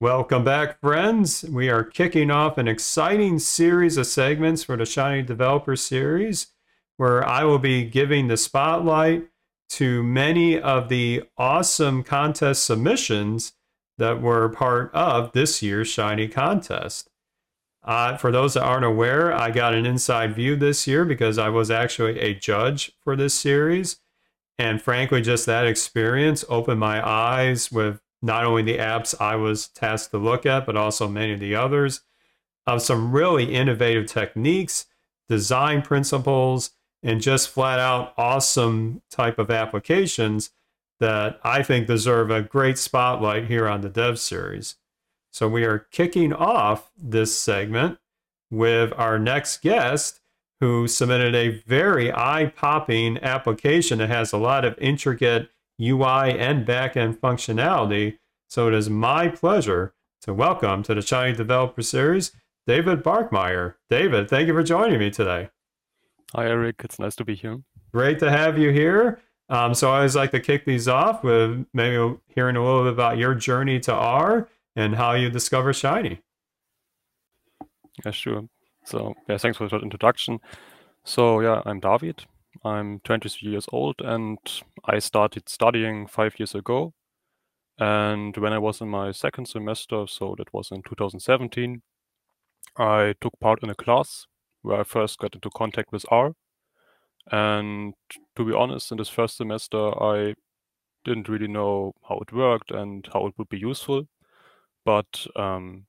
Welcome back, friends. We are kicking off an exciting series of segments for the Shiny Developer Series, where I will be giving the spotlight to many of the awesome contest submissions that were part of this year's Shiny contest. Uh, for those that aren't aware, I got an inside view this year because I was actually a judge for this series. And frankly, just that experience opened my eyes with not only the apps I was tasked to look at, but also many of the others of some really innovative techniques, design principles, and just flat out awesome type of applications that I think deserve a great spotlight here on the Dev Series. So we are kicking off this segment with our next guest who submitted a very eye-popping application that has a lot of intricate UI and backend functionality. So it is my pleasure to welcome to the Shiny Developer Series David Barkemeyer. David, thank you for joining me today. Hi, Eric. It's nice to be here. Great to have you here. Um, so I always like to kick these off with maybe hearing a little bit about your journey to R and how you discover Shiny. Yeah, sure. So yeah, thanks for that introduction. So yeah, I'm David. I'm 23 years old and I started studying five years ago. And when I was in my second semester, so that was in 2017, I took part in a class where I first got into contact with R. And to be honest, in this first semester, I didn't really know how it worked and how it would be useful. But um,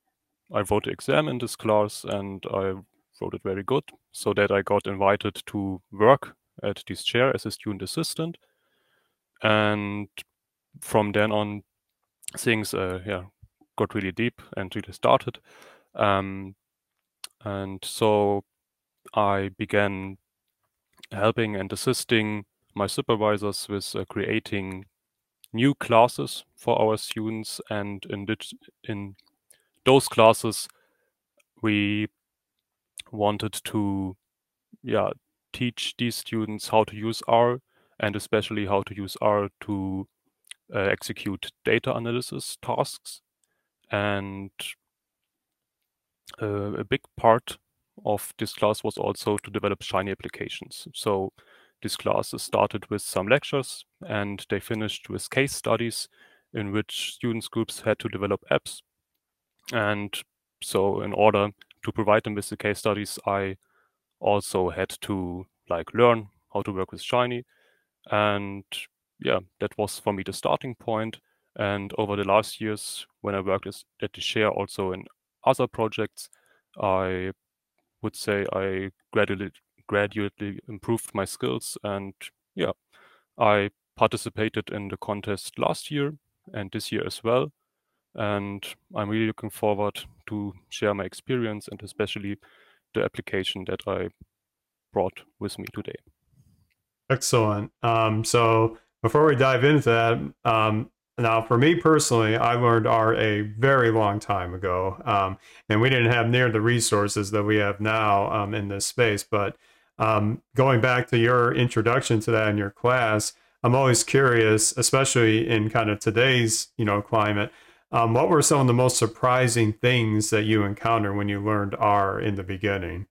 I wrote the exam in this class and I wrote it very good so that I got invited to work at this chair as a student assistant. And from then on, things uh, yeah got really deep and really started. Um, and so I began helping and assisting my supervisors with uh, creating new classes for our students. And in, in those classes, we wanted to yeah, teach these students how to use R and especially how to use R to uh, execute data analysis tasks. And uh, a big part of this class was also to develop Shiny applications. So this class started with some lectures and they finished with case studies in which students groups had to develop apps. And so in order to provide them with the case studies, I also had to like learn how to work with Shiny. And yeah, that was for me the starting point. And over the last years, when I worked at the share also in other projects, I would say I gradually gradually improved my skills and yeah, I participated in the contest last year and this year as well. And I'm really looking forward to share my experience and especially the application that I brought with me today. Excellent. Um, so before we dive into that, um, now for me personally, I learned R a very long time ago, um, and we didn't have near the resources that we have now um, in this space. But um, going back to your introduction to that in your class, I'm always curious, especially in kind of today's you know climate. Um, what were some of the most surprising things that you encountered when you learned R in the beginning?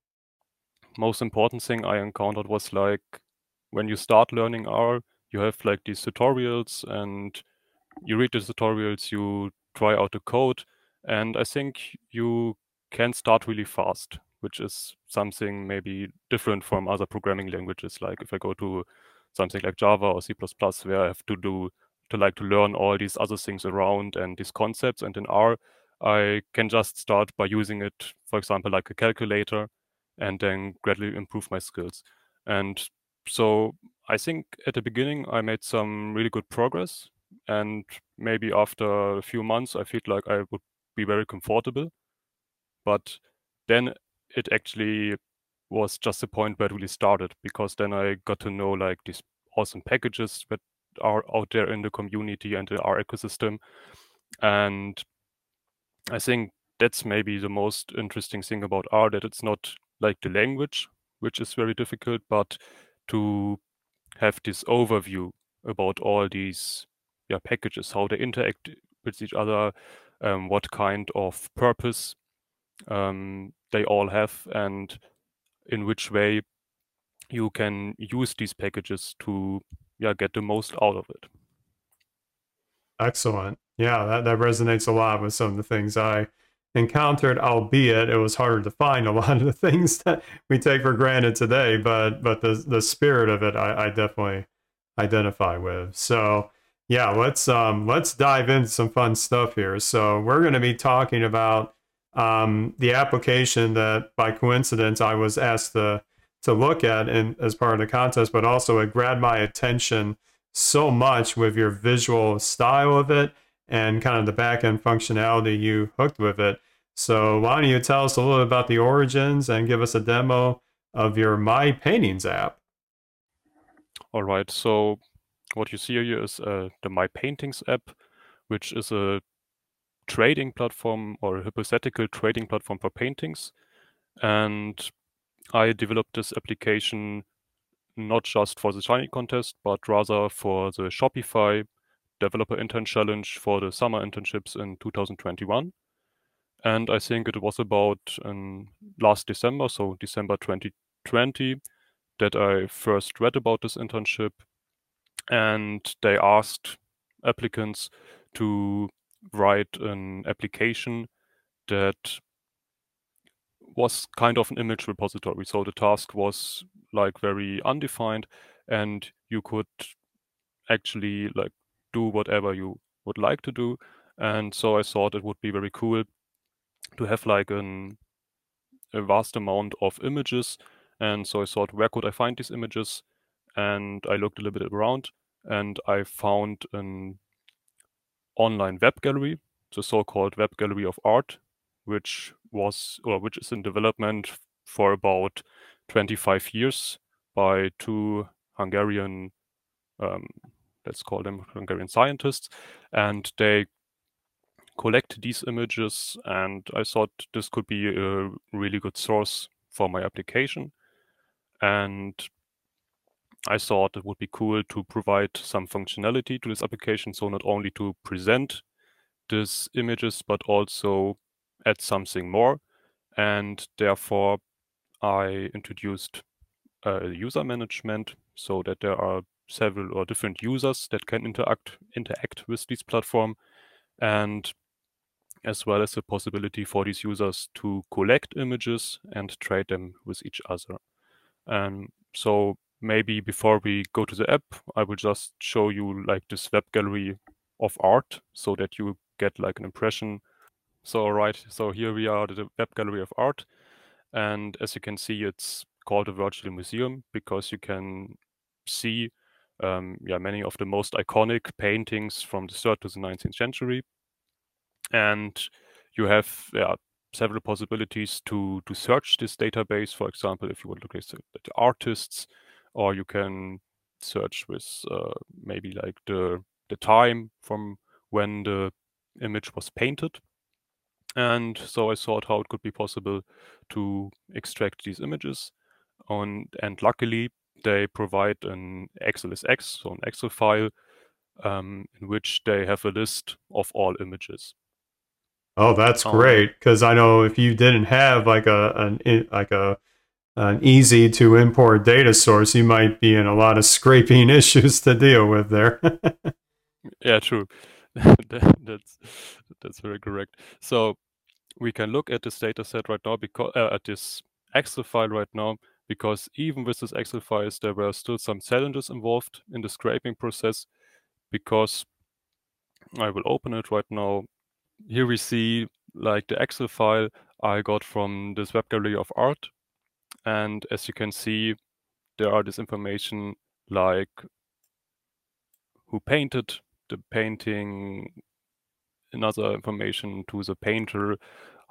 Most important thing I encountered was like when you start learning R, you have like these tutorials and you read the tutorials, you try out the code, and I think you can start really fast, which is something maybe different from other programming languages. Like if I go to something like Java or C++, where I have to do to like to learn all these other things around and these concepts. And in R, I can just start by using it, for example, like a calculator, and then gradually improve my skills. And so I think at the beginning I made some really good progress. And maybe after a few months, I feel like I would be very comfortable. But then it actually was just the point where it really started because then I got to know like these awesome packages that are out there in the community and in our ecosystem. And I think that's maybe the most interesting thing about R that it's not like the language, which is very difficult, but to have this overview about all these yeah, packages, how they interact with each other, um, what kind of purpose um, they all have and in which way you can use these packages to yeah get the most out of it. Excellent. Yeah, that, that resonates a lot with some of the things I encountered, albeit it was harder to find a lot of the things that we take for granted today, but but the the spirit of it I, I definitely identify with. So yeah, let's um let's dive into some fun stuff here. So we're gonna be talking about um the application that by coincidence I was asked to to look at and as part of the contest, but also it grabbed my attention so much with your visual style of it and kind of the back end functionality you hooked with it. So why don't you tell us a little about the origins and give us a demo of your My Paintings app? All right. So what you see here is uh, the My Paintings app, which is a trading platform or a hypothetical trading platform for paintings. And I developed this application not just for the Shiny contest, but rather for the Shopify Developer Intern Challenge for the summer internships in 2021. And I think it was about um, last December, so December 2020, that I first read about this internship. And they asked applicants to write an application that was kind of an image repository. So the task was like very undefined and you could actually like do whatever you would like to do. And so I thought it would be very cool to have like an a vast amount of images. And so I thought, where could I find these images? And I looked a little bit around and I found an online web gallery, the so-called web gallery of art, which was or which is in development for about 25 years by two Hungarian, um, let's call them Hungarian scientists, and they collect these images. And I thought this could be a really good source for my application. And I thought it would be cool to provide some functionality to this application. So not only to present these images, but also add something more. And therefore, I introduced uh, user management so that there are several or different users that can interact interact with this platform and as well as the possibility for these users to collect images and trade them with each other. And so maybe before we go to the app, I will just show you like this web gallery of art so that you get like an impression so right, so here we are at the web gallery of art. And as you can see, it's called a virtual museum because you can see um, yeah, many of the most iconic paintings from the 3rd to the 19th century. And you have yeah, several possibilities to, to search this database. For example, if you want to look at the artists, or you can search with uh, maybe like the, the time from when the image was painted. And so I thought how it could be possible to extract these images. On, and luckily, they provide an XLSX, so an Excel file, um, in which they have a list of all images. Oh, that's um, great! Because I know if you didn't have like a an like a an easy to import data source, you might be in a lot of scraping issues to deal with there. yeah, true. that's that's very correct. So we can look at this data set right now because uh, at this Excel file right now because even with this Excel files there were still some challenges involved in the scraping process because I will open it right now. Here we see like the Excel file I got from this web gallery of art and as you can see there are this information like who painted the painting, another information to the painter,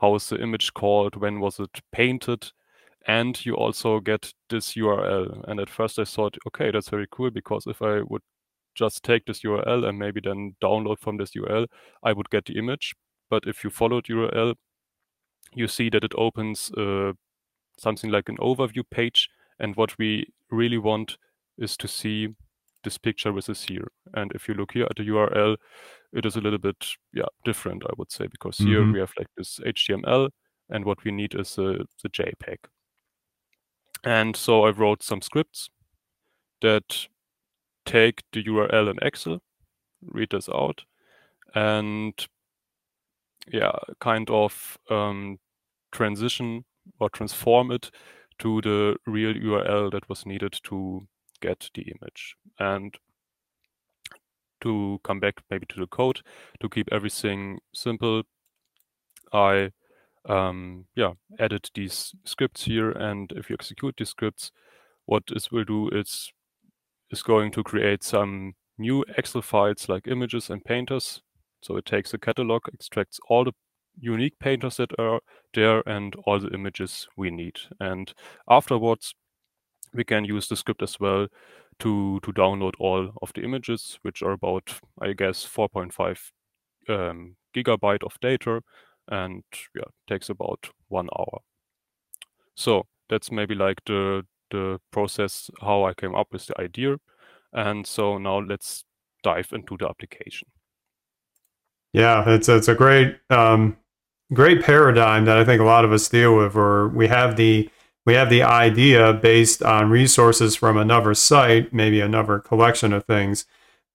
how is the image called, when was it painted, and you also get this URL. And at first I thought, okay, that's very cool because if I would just take this URL and maybe then download from this URL, I would get the image. But if you follow the URL, you see that it opens uh, something like an overview page. And what we really want is to see this picture which is here. And if you look here at the URL, it is a little bit yeah different, I would say, because mm-hmm. here we have like this HTML, and what we need is a, the JPEG. And so I wrote some scripts that take the URL in Excel, read this out, and yeah, kind of um, transition or transform it to the real URL that was needed to get the image. And to come back maybe to the code, to keep everything simple, I um, yeah added these scripts here. And if you execute these scripts, what this will do is is going to create some new Excel files like images and painters. So it takes a catalog, extracts all the unique painters that are there and all the images we need. And afterwards, we can use the script as well to, to download all of the images, which are about, I guess, 4.5 um, gigabyte of data and yeah, takes about one hour. So that's maybe like the, the process, how I came up with the idea. And so now let's dive into the application. Yeah, it's it's a great um, great paradigm that I think a lot of us deal with, or we have the we have the idea based on resources from another site, maybe another collection of things,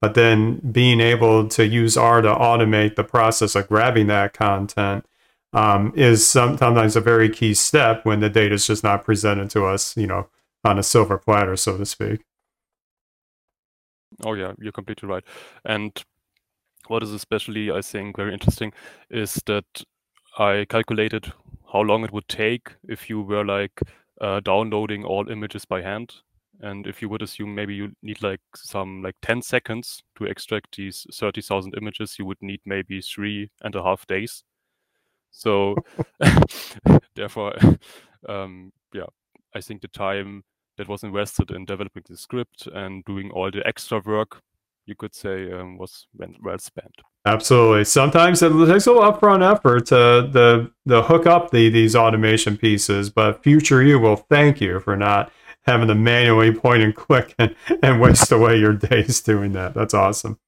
but then being able to use R to automate the process of grabbing that content um, is sometimes a very key step when the data is just not presented to us, you know, on a silver platter, so to speak. Oh yeah, you're completely right. And what is especially, I think, very interesting is that I calculated how long it would take if you were like uh, downloading all images by hand. And if you would assume maybe you need like some like 10 seconds to extract these 30,000 images, you would need maybe three and a half days. So therefore, um, yeah, I think the time that was invested in developing the script and doing all the extra work you could say um, was well spent. Absolutely. Sometimes it takes a little upfront effort to the the hook up the these automation pieces, but future you will thank you for not having to manually point and click and, and waste away your days doing that. That's awesome.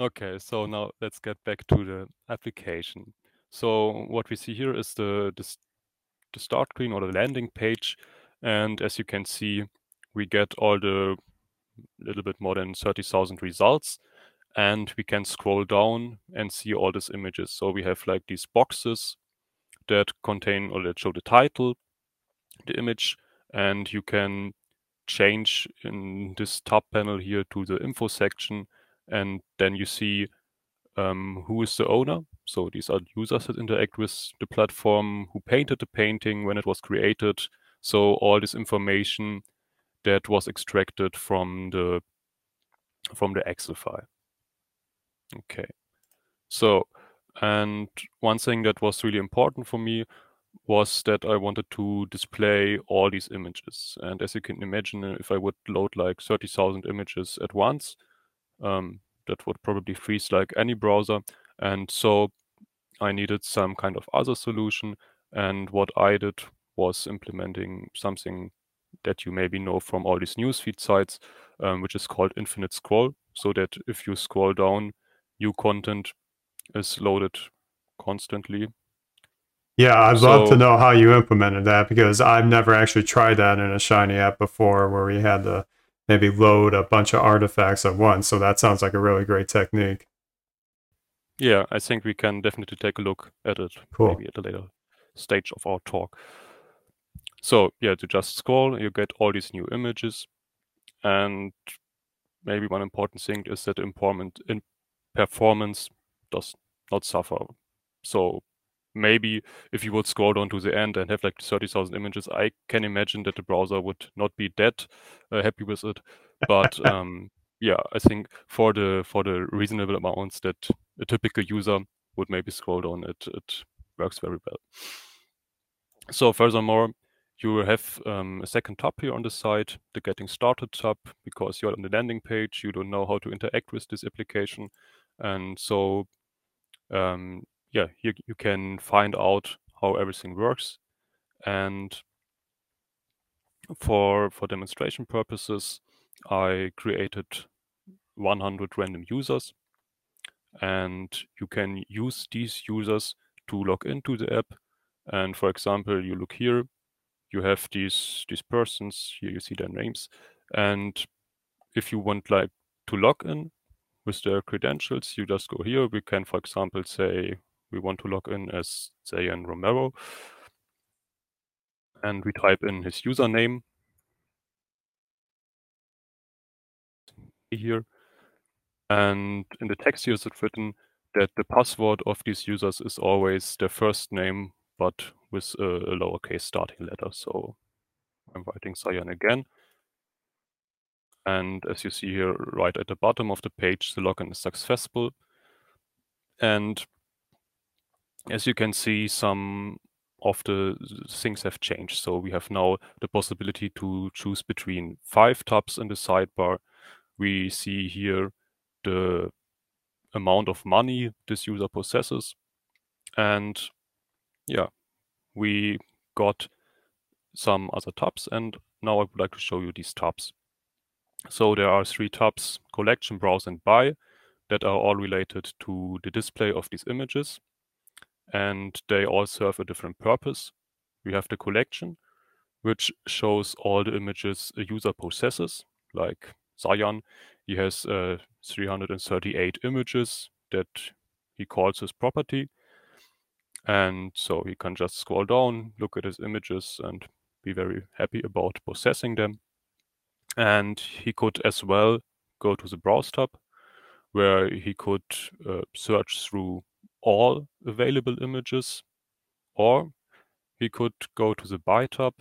Okay, so now let's get back to the application. So what we see here is the, the, the start screen or the landing page. And as you can see, we get all the little bit more than 30,000 results. And we can scroll down and see all these images. So we have like these boxes that contain or that show the title, the image, and you can change in this top panel here to the info section. And then you see um, who is the owner. So these are users that interact with the platform, who painted the painting, when it was created. So all this information that was extracted from the from the Excel file. Okay, so and one thing that was really important for me was that I wanted to display all these images. And as you can imagine, if I would load like 30,000 images at once, um, that would probably freeze like any browser. And so I needed some kind of other solution. And what I did was implementing something that you maybe know from all these newsfeed sites, um, which is called infinite scroll. So that if you scroll down, new content is loaded constantly. Yeah, I'd so, love to know how you implemented that because I've never actually tried that in a Shiny app before where we had to maybe load a bunch of artifacts at once. So that sounds like a really great technique. Yeah, I think we can definitely take a look at it cool. maybe at a later stage of our talk. So yeah, to just scroll, you get all these new images. And maybe one important thing is that important in performance does not suffer. So maybe if you would scroll down to the end and have like 30,000 images, I can imagine that the browser would not be that uh, happy with it. But um, yeah, I think for the for the reasonable amounts that a typical user would maybe scroll down, it it works very well. So furthermore, you have um, a second tab here on the side, the Getting Started tab, because you're on the landing page, you don't know how to interact with this application. And so, um, yeah, you, you can find out how everything works. And for, for demonstration purposes, I created 100 random users and you can use these users to log into the app. And for example, you look here, you have these these persons here. You see their names, and if you want like to log in with their credentials, you just go here. We can, for example, say we want to log in as Zayan Romero, and we type in his username here. And in the text here is it written that the password of these users is always their first name, but with a, a lowercase starting letter. So I'm writing Zayan again. And as you see here, right at the bottom of the page, the login is successful. And as you can see, some of the things have changed. So we have now the possibility to choose between five tabs in the sidebar. We see here the amount of money this user possesses. And yeah, we got some other tabs and now I would like to show you these tabs. So there are three tabs, collection, browse and buy, that are all related to the display of these images. And they all serve a different purpose. We have the collection, which shows all the images a user possesses, like Zayan. He has uh, 338 images that he calls his property. And so he can just scroll down, look at his images, and be very happy about possessing them. And he could as well go to the browse tab, where he could uh, search through all available images, or he could go to the buy tab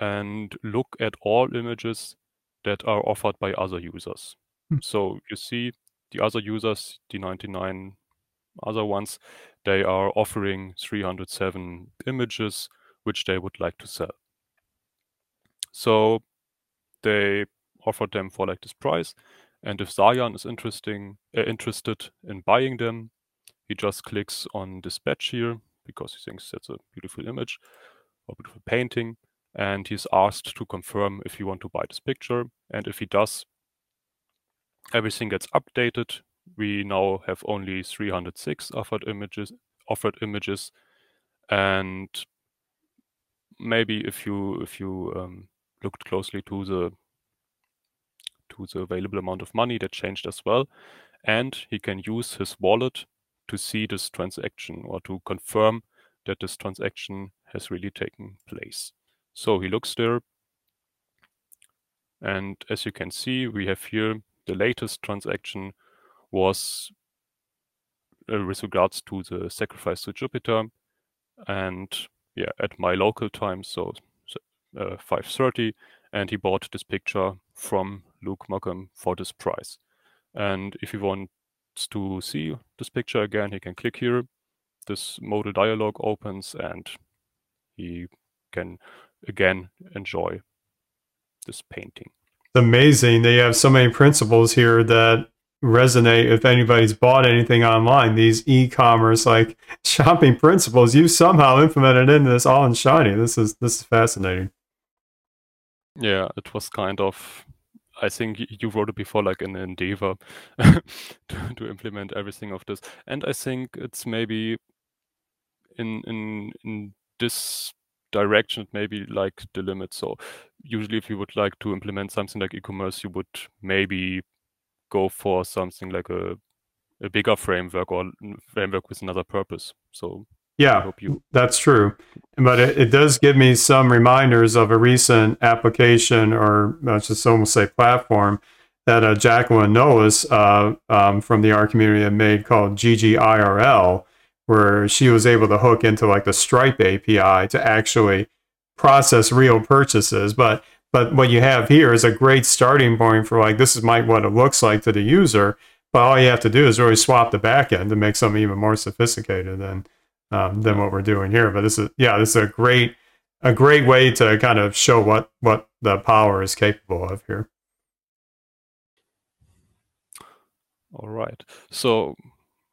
and look at all images that are offered by other users. Hmm. So you see the other users, the 99 other ones, they are offering 307 images which they would like to sell. So they offered them for like this price. And if Zayan is interesting, uh, interested in buying them, he just clicks on this here because he thinks that's a beautiful image or beautiful painting. And he's asked to confirm if he want to buy this picture. And if he does, everything gets updated. We now have only 306 offered images, offered images, and maybe if you if you um, looked closely to the to the available amount of money that changed as well, and he can use his wallet to see this transaction or to confirm that this transaction has really taken place. So he looks there, and as you can see, we have here the latest transaction was uh, with regards to the sacrifice to Jupiter. And yeah, at my local time, so uh, 5.30, and he bought this picture from Luke Mockham for this price. And if he wants to see this picture again, he can click here. This modal dialog opens and he can again enjoy this painting amazing. They have so many principles here that resonate if anybody's bought anything online. These e-commerce like shopping principles you somehow implemented into this all in shiny. This is this is fascinating. Yeah, it was kind of I think you wrote it before, like an endeavor to, to implement everything of this, and I think it's maybe in in in this direction maybe like the limit. So usually if you would like to implement something like e-commerce, you would maybe go for something like a a bigger framework or framework with another purpose. So yeah, you... that's true. But it, it, does give me some reminders of a recent application or let's just almost say platform that uh, Jacqueline Nolis uh, um, from the R community had made called GGIRL, where she was able to hook into like the Stripe API to actually process real purchases. But but what you have here is a great starting point for like this is might what it looks like to the user. But all you have to do is really swap the backend to make something even more sophisticated than um, than what we're doing here. But this is yeah, this is a great a great way to kind of show what what the power is capable of here. All right. So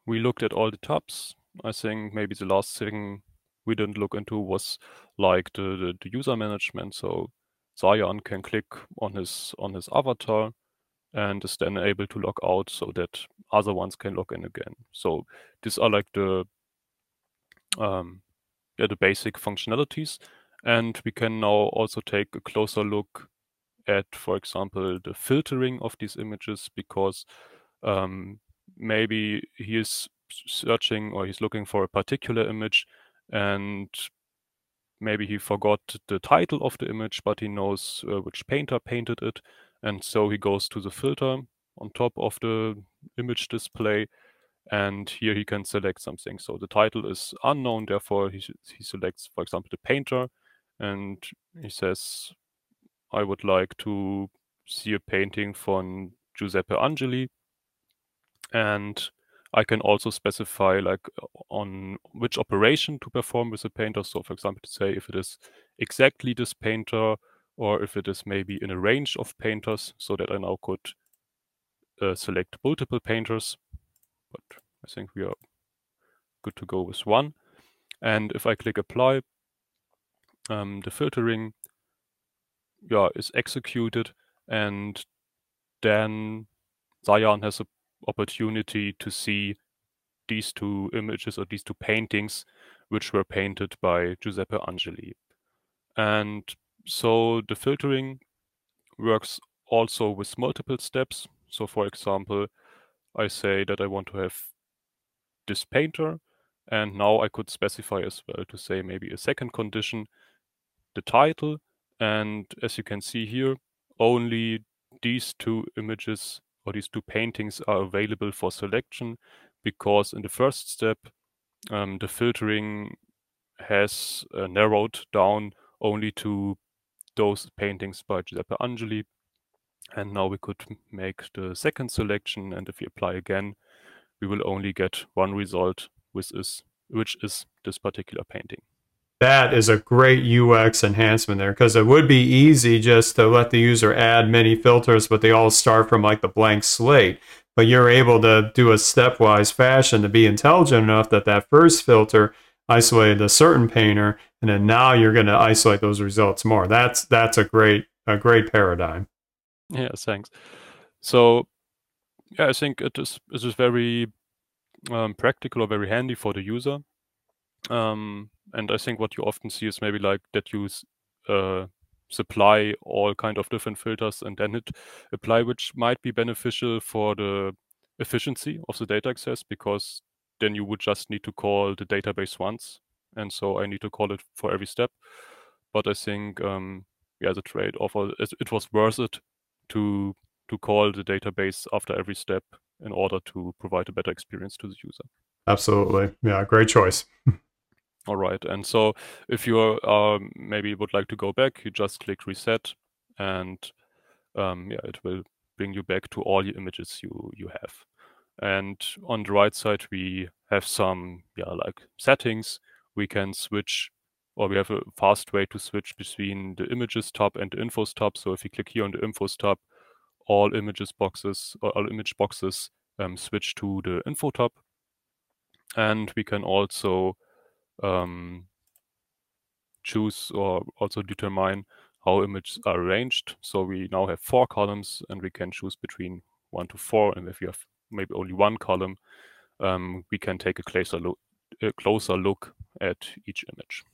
we looked at all the tabs I think maybe the last thing we didn't look into was like the, the, the user management. So Zayan can click on his on his avatar and is then able to log out so that other ones can log in again. So these are like the um, yeah, the basic functionalities. And we can now also take a closer look at, for example, the filtering of these images because um, maybe he is searching or he's looking for a particular image and maybe he forgot the title of the image, but he knows uh, which painter painted it. And so he goes to the filter on top of the image display. And here he can select something. So the title is unknown, therefore he, he selects, for example, the painter. And he says, I would like to see a painting from Giuseppe Angeli. And I can also specify like on which operation to perform with the painter. So for example, to say if it is exactly this painter or if it is maybe in a range of painters so that I now could uh, select multiple painters. But I think we are good to go with one. And if I click apply, um, the filtering yeah, is executed and then Zayan has a opportunity to see these two images or these two paintings which were painted by Giuseppe Angeli. And so the filtering works also with multiple steps. So for example, I say that I want to have this painter and now I could specify as well to say maybe a second condition, the title. And as you can see here, only these two images or these two paintings are available for selection because in the first step, um, the filtering has uh, narrowed down only to those paintings by Giuseppe Angeli. And now we could make the second selection. And if we apply again, we will only get one result, which is, which is this particular painting that is a great UX enhancement there because it would be easy just to let the user add many filters, but they all start from like the blank slate. But you're able to do a stepwise fashion to be intelligent enough that that first filter isolated a certain painter, and then now you're going to isolate those results more. That's that's a great a great paradigm. Yeah, thanks. So yeah, I think it is it is very um, practical or very handy for the user. Um, and I think what you often see is maybe like that you uh, supply all kind of different filters and then it apply, which might be beneficial for the efficiency of the data access because then you would just need to call the database once. And so I need to call it for every step. But I think, um, yeah, the trade-off, it was worth it to to call the database after every step in order to provide a better experience to the user. Absolutely. Yeah, great choice. All right. And so if you uh, maybe would like to go back, you just click reset and um, yeah, it will bring you back to all the images you, you have. And on the right side, we have some yeah like settings. We can switch or we have a fast way to switch between the images tab and the infos tab. So if you click here on the infos tab, all images boxes or all image boxes um, switch to the info tab. And we can also um, choose or also determine how images are arranged. So we now have four columns and we can choose between one to four. And if you have maybe only one column, um, we can take a closer look, a closer look at each image.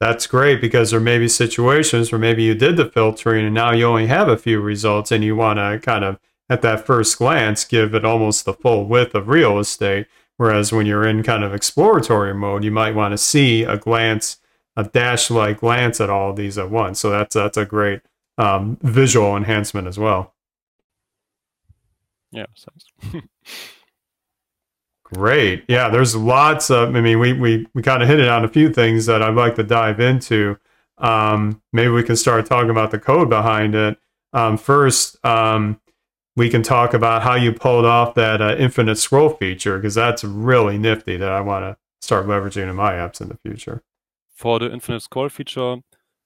That's great because there may be situations where maybe you did the filtering and now you only have a few results and you want to kind of, at that first glance, give it almost the full width of real estate. Whereas when you're in kind of exploratory mode, you might want to see a glance, a dash like glance at all of these at once. So that's that's a great um, visual enhancement as well. Yeah. Great. Yeah, there's lots of. I mean, we we we kind of hit it on a few things that I'd like to dive into. Um, maybe we can start talking about the code behind it. Um, first, um, we can talk about how you pulled off that uh, infinite scroll feature because that's really nifty that I want to start leveraging in my apps in the future. For the infinite scroll feature,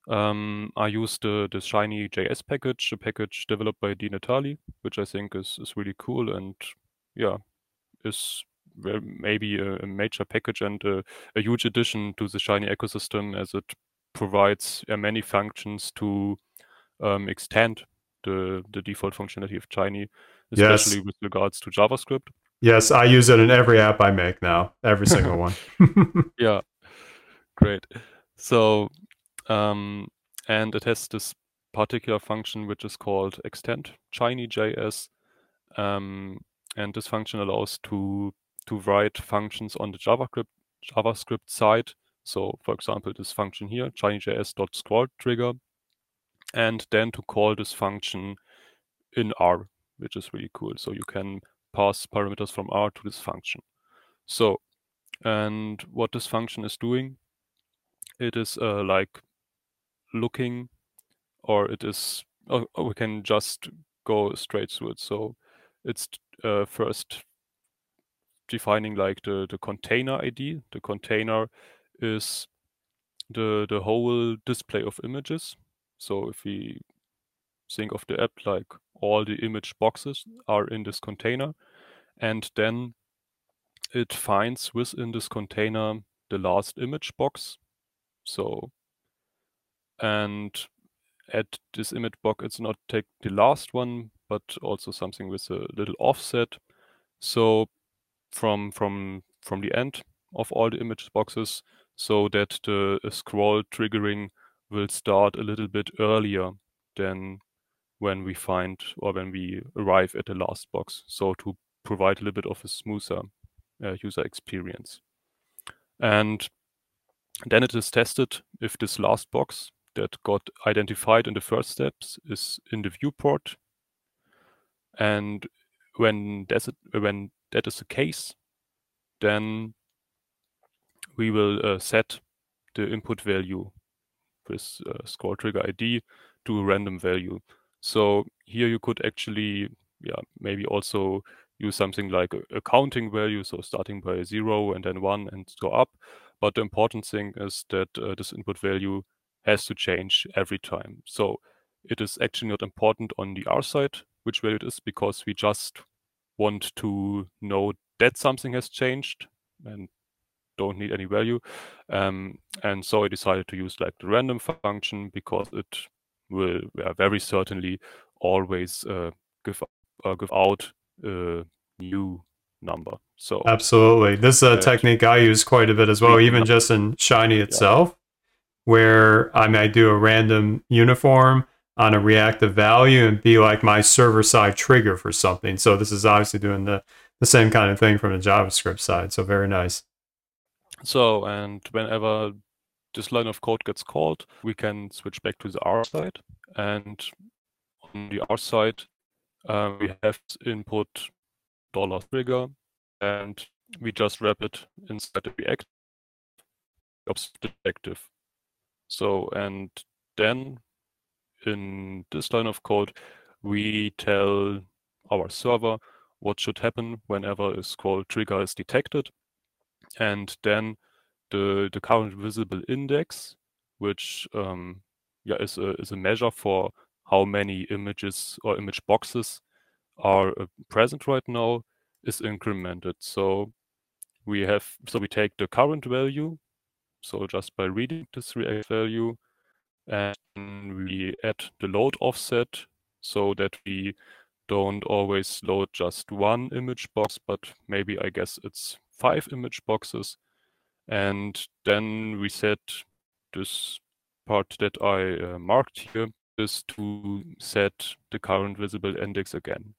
um, I use the, the Shiny JS package, a package developed by Dean Attali, which I think is, is really cool and yeah, is maybe a, a major package and a, a, huge addition to the Shiny ecosystem as it provides many functions to um, extend the the default functionality of Shiny, especially yes. with regards to JavaScript. Yes, I use it in every app I make now, every single one. yeah, great. So, um, and it has this particular function which is called extend shiny.js, um, and this function allows to to write functions on the JavaScript JavaScript side. So, for example, this function here, shiny.js.scroll trigger, and then to call this function in R, which is really cool. So you can pass parameters from R to this function. So, and what this function is doing, it is uh, like looking, or it is, oh, oh, we can just go straight through it. So it's uh, first defining like the, the container ID. The container is the, the whole display of images. So if we think of the app like all the image boxes are in this container and then it finds within this container the last image box. So and at this image box it's not take the last one but also something with a little offset. So from from from the end of all the image boxes so that the scroll triggering will start a little bit earlier than when we find or when we arrive at the last box. So to provide a little bit of a smoother uh, user experience. And then it is tested if this last box that got identified in the first steps is in the viewport. And when that's when that is the case, then we will uh, set the input value with uh, scroll trigger ID to a random value. So here you could actually, yeah, maybe also use something like a, a counting value, so starting by zero and then one and go up. But the important thing is that uh, this input value has to change every time. So it is actually not important on the R side which value it is because we just want to know that something has changed and don't need any value. Um, and so I decided to use like the random function because it will yeah, very certainly always uh, give uh, give out a new number. So absolutely, this is a technique I use quite a bit as well, even just in Shiny itself, yeah. where I might do a random uniform on a reactive value and be like my server side trigger for something. So this is obviously doing the the same kind of thing from the JavaScript side. So very nice. So, and whenever this line of code gets called, we can switch back to the R side. And on the R side, uh, we have input dollar trigger, and we just wrap it inside the React objective. So, and then in this line of code, we tell our server what should happen whenever a scroll trigger is detected and then the the current visible index, which um, yeah is a is a measure for how many images or image boxes are uh, present right now, is incremented. So we have so we take the current value, so just by reading this React value, and we add the load offset so that we don't always load just one image box, but maybe I guess it's five image boxes. And then we set this part that I uh, marked here is to set the current visible index again.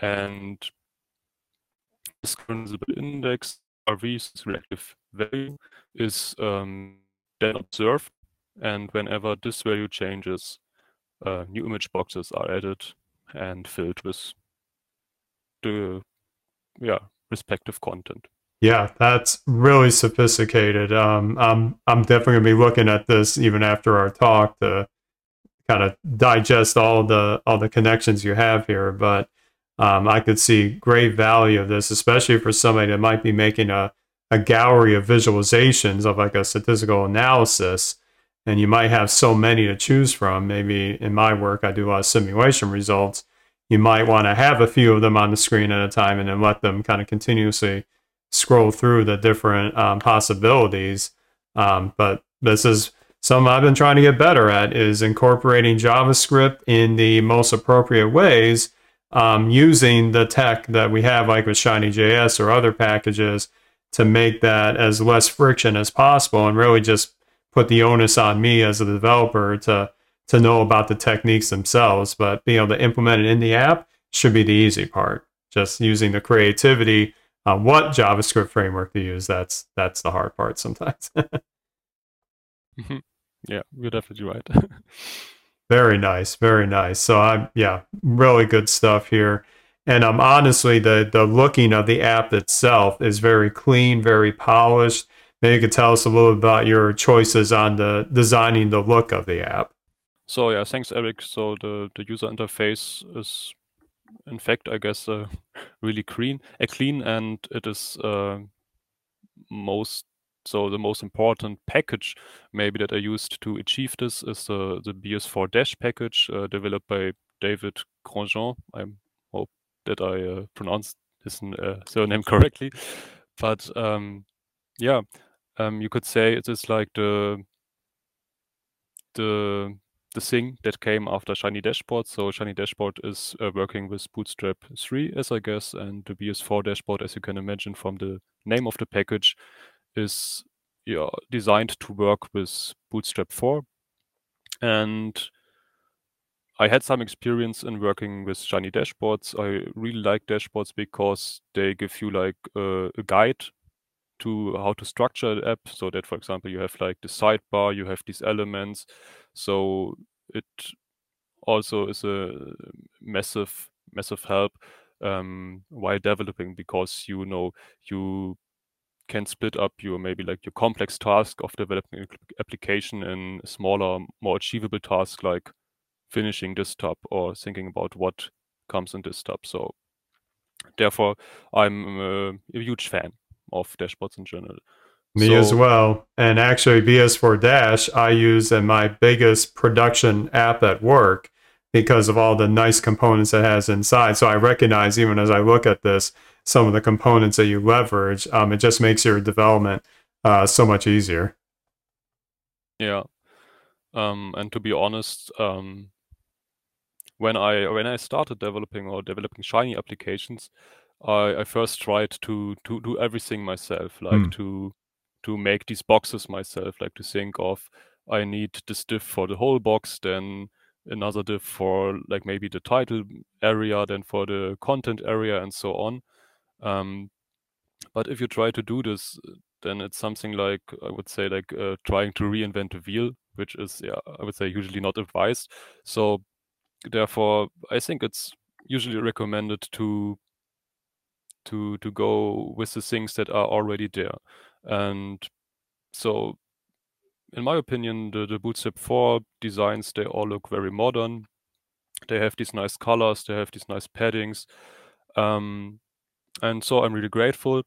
And this current visible index, RV's relative value, is um, then observed. And whenever this value changes, uh, new image boxes are added and filled with the yeah respective content. Yeah, that's really sophisticated. Um, I'm I'm definitely gonna be looking at this even after our talk to kind of digest all the all the connections you have here. But um, I could see great value of this, especially for somebody that might be making a a gallery of visualizations of like a statistical analysis, and you might have so many to choose from. Maybe in my work, I do a lot of simulation results you might want to have a few of them on the screen at a time and then let them kind of continuously scroll through the different um, possibilities. Um, but this is something I've been trying to get better at is incorporating JavaScript in the most appropriate ways um, using the tech that we have, like with Shiny.js or other packages, to make that as less friction as possible and really just put the onus on me as a developer to to know about the techniques themselves. But being able to implement it in the app should be the easy part. Just using the creativity on what JavaScript framework to use, that's that's the hard part sometimes. mm-hmm. Yeah, you're definitely right. very nice, very nice. So I'm yeah, really good stuff here. And um, honestly, the the looking of the app itself is very clean, very polished. Maybe you could tell us a little about your choices on the designing the look of the app. So yeah, thanks, Eric. So the the user interface is, in fact, I guess, uh, really clean, uh, clean, and it is uh, most so the most important package maybe that I used to achieve this is the, the BS4 Dash package uh, developed by David Granjon. I hope that I uh, pronounced his uh, surname correctly. But um, yeah, um, you could say it is like the the the thing that came after Shiny Dashboard. So Shiny Dashboard is uh, working with Bootstrap 3, as I guess, and the BS4 dashboard, as you can imagine from the name of the package, is yeah, designed to work with Bootstrap 4. And I had some experience in working with Shiny dashboards. I really like dashboards because they give you like uh, a guide to how to structure the app. So that, for example, you have like the sidebar, you have these elements. So it also is a massive, massive help um, while developing because you know you can split up your maybe like your complex task of developing application in smaller, more achievable tasks like finishing this tab or thinking about what comes in this tab. So therefore, I'm a, a huge fan of dashboards in general. Me so, as well. And actually, BS4 Dash, I use in my biggest production app at work because of all the nice components it has inside. So I recognize, even as I look at this, some of the components that you leverage, um, it just makes your development uh, so much easier. Yeah, um, and to be honest, um, when I when I started developing or developing Shiny applications, I, I first tried to to do everything myself, like mm. to to make these boxes myself, like to think of I need this div for the whole box, then another div for like maybe the title area, then for the content area, and so on. Um, but if you try to do this, then it's something like I would say like uh, trying to reinvent the wheel, which is yeah I would say usually not advised. So therefore, I think it's usually recommended to to to go with the things that are already there, and so in my opinion, the, the Bootstrap 4 designs they all look very modern. They have these nice colors, they have these nice paddings. Um, and so I'm really grateful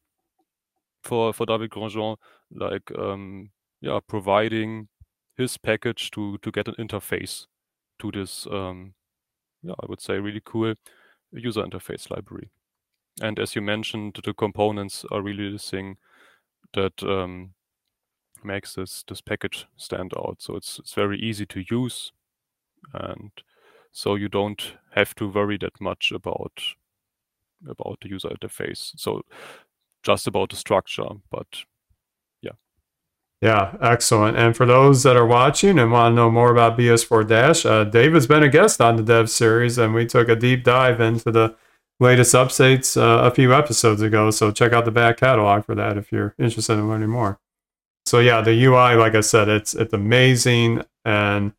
for for David Granjon, like um, yeah, providing his package to to get an interface to this um, yeah, I would say really cool user interface library. And as you mentioned, the components are really the thing that um, makes this this package stand out. So it's it's very easy to use, and so you don't have to worry that much about about the user interface. So just about the structure, but yeah. Yeah, excellent. And for those that are watching and want to know more about BS4 Dash, uh, David's been a guest on the Dev series, and we took a deep dive into the latest updates uh, a few episodes ago. So check out the back catalog for that if you're interested in learning more. So yeah, the UI, like I said, it's it's amazing, and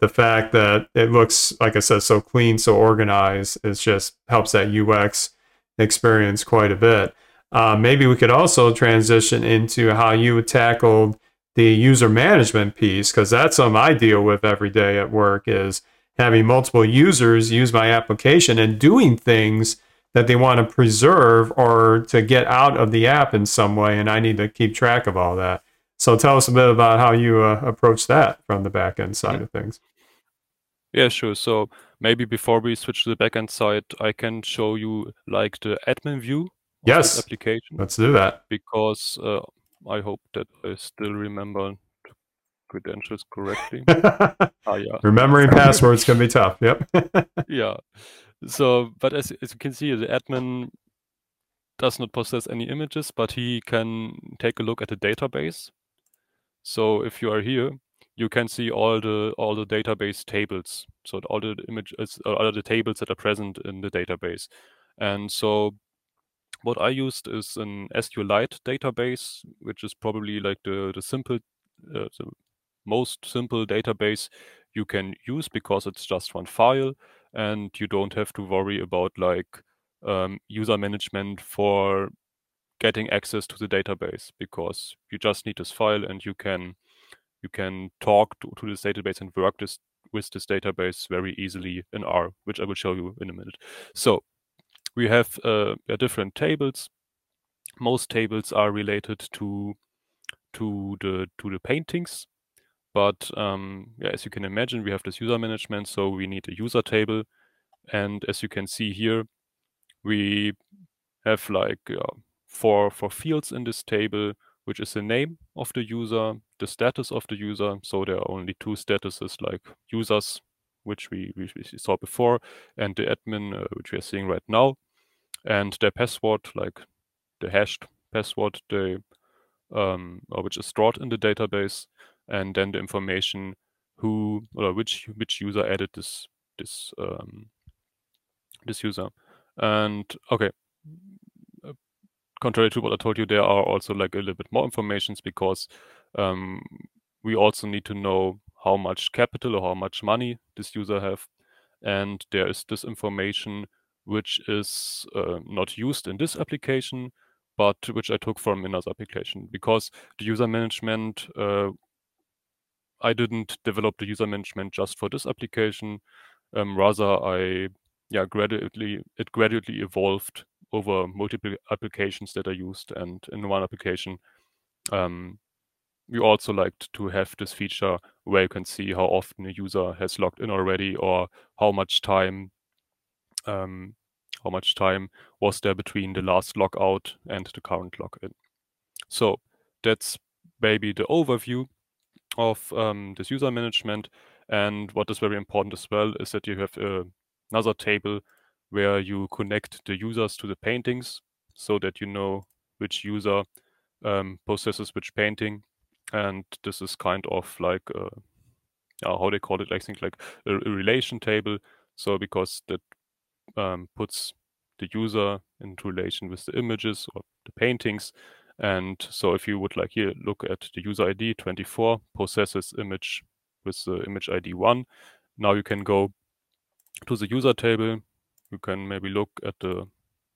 the fact that it looks, like I said, so clean, so organized, it just helps that UX experience quite a bit. Uh, maybe we could also transition into how you tackled the user management piece, because that's something I deal with every day at work is having multiple users use my application and doing things that they want to preserve or to get out of the app in some way. And I need to keep track of all that. So tell us a bit about how you uh, approach that from the back end side of things. Yeah, sure. So maybe before we switch to the backend side, I can show you like the admin view yes. application. Let's do that. Because uh, I hope that I still remember credentials correctly. ah, yeah. Remembering passwords can be tough. Yep. yeah. So, but as, as you can see, the admin does not possess any images, but he can take a look at the database. So if you are here, you can see all the all the database tables. So all the images, uh, all the tables that are present in the database. And so what I used is an SQLite database, which is probably like the the simple, uh, the most simple database you can use because it's just one file, and you don't have to worry about like um, user management for getting access to the database because you just need this file and you can you can talk to, to this database and work this with this database very easily in R, which I will show you in a minute. So we have uh, different tables. Most tables are related to to the to the paintings, but um, yeah, as you can imagine, we have this user management, so we need a user table, and as you can see here, we have like uh, four four fields in this table, which is the name of the user, the status of the user. So there are only two statuses like users, which we, we, saw before, and the admin, uh, which we are seeing right now, and their password, like the hashed password, they um, which is stored in the database, and then the information who or which which user added this this um, this user. And okay, uh, contrary to what I told you, there are also like a little bit more informations because um, we also need to know how much capital or how much money this user have. And there is this information which is uh, not used in this application, but which I took from another application because the user management, uh, I didn't develop the user management just for this application. Um, rather, I yeah gradually it gradually evolved over multiple applications that are used, and in one application, um, we also liked to have this feature where you can see how often a user has logged in already or how much time um, how much time was there between the last logout and the current login. So that's maybe the overview of um, this user management. And what is very important as well is that you have uh, another table where you connect the users to the paintings so that you know which user um, possesses which painting and this is kind of like uh, how they call it i think like a, a relation table so because that um, puts the user into relation with the images or the paintings and so if you would like here look at the user id 24 possesses image with the image id 1 now you can go to the user table. You can maybe look at the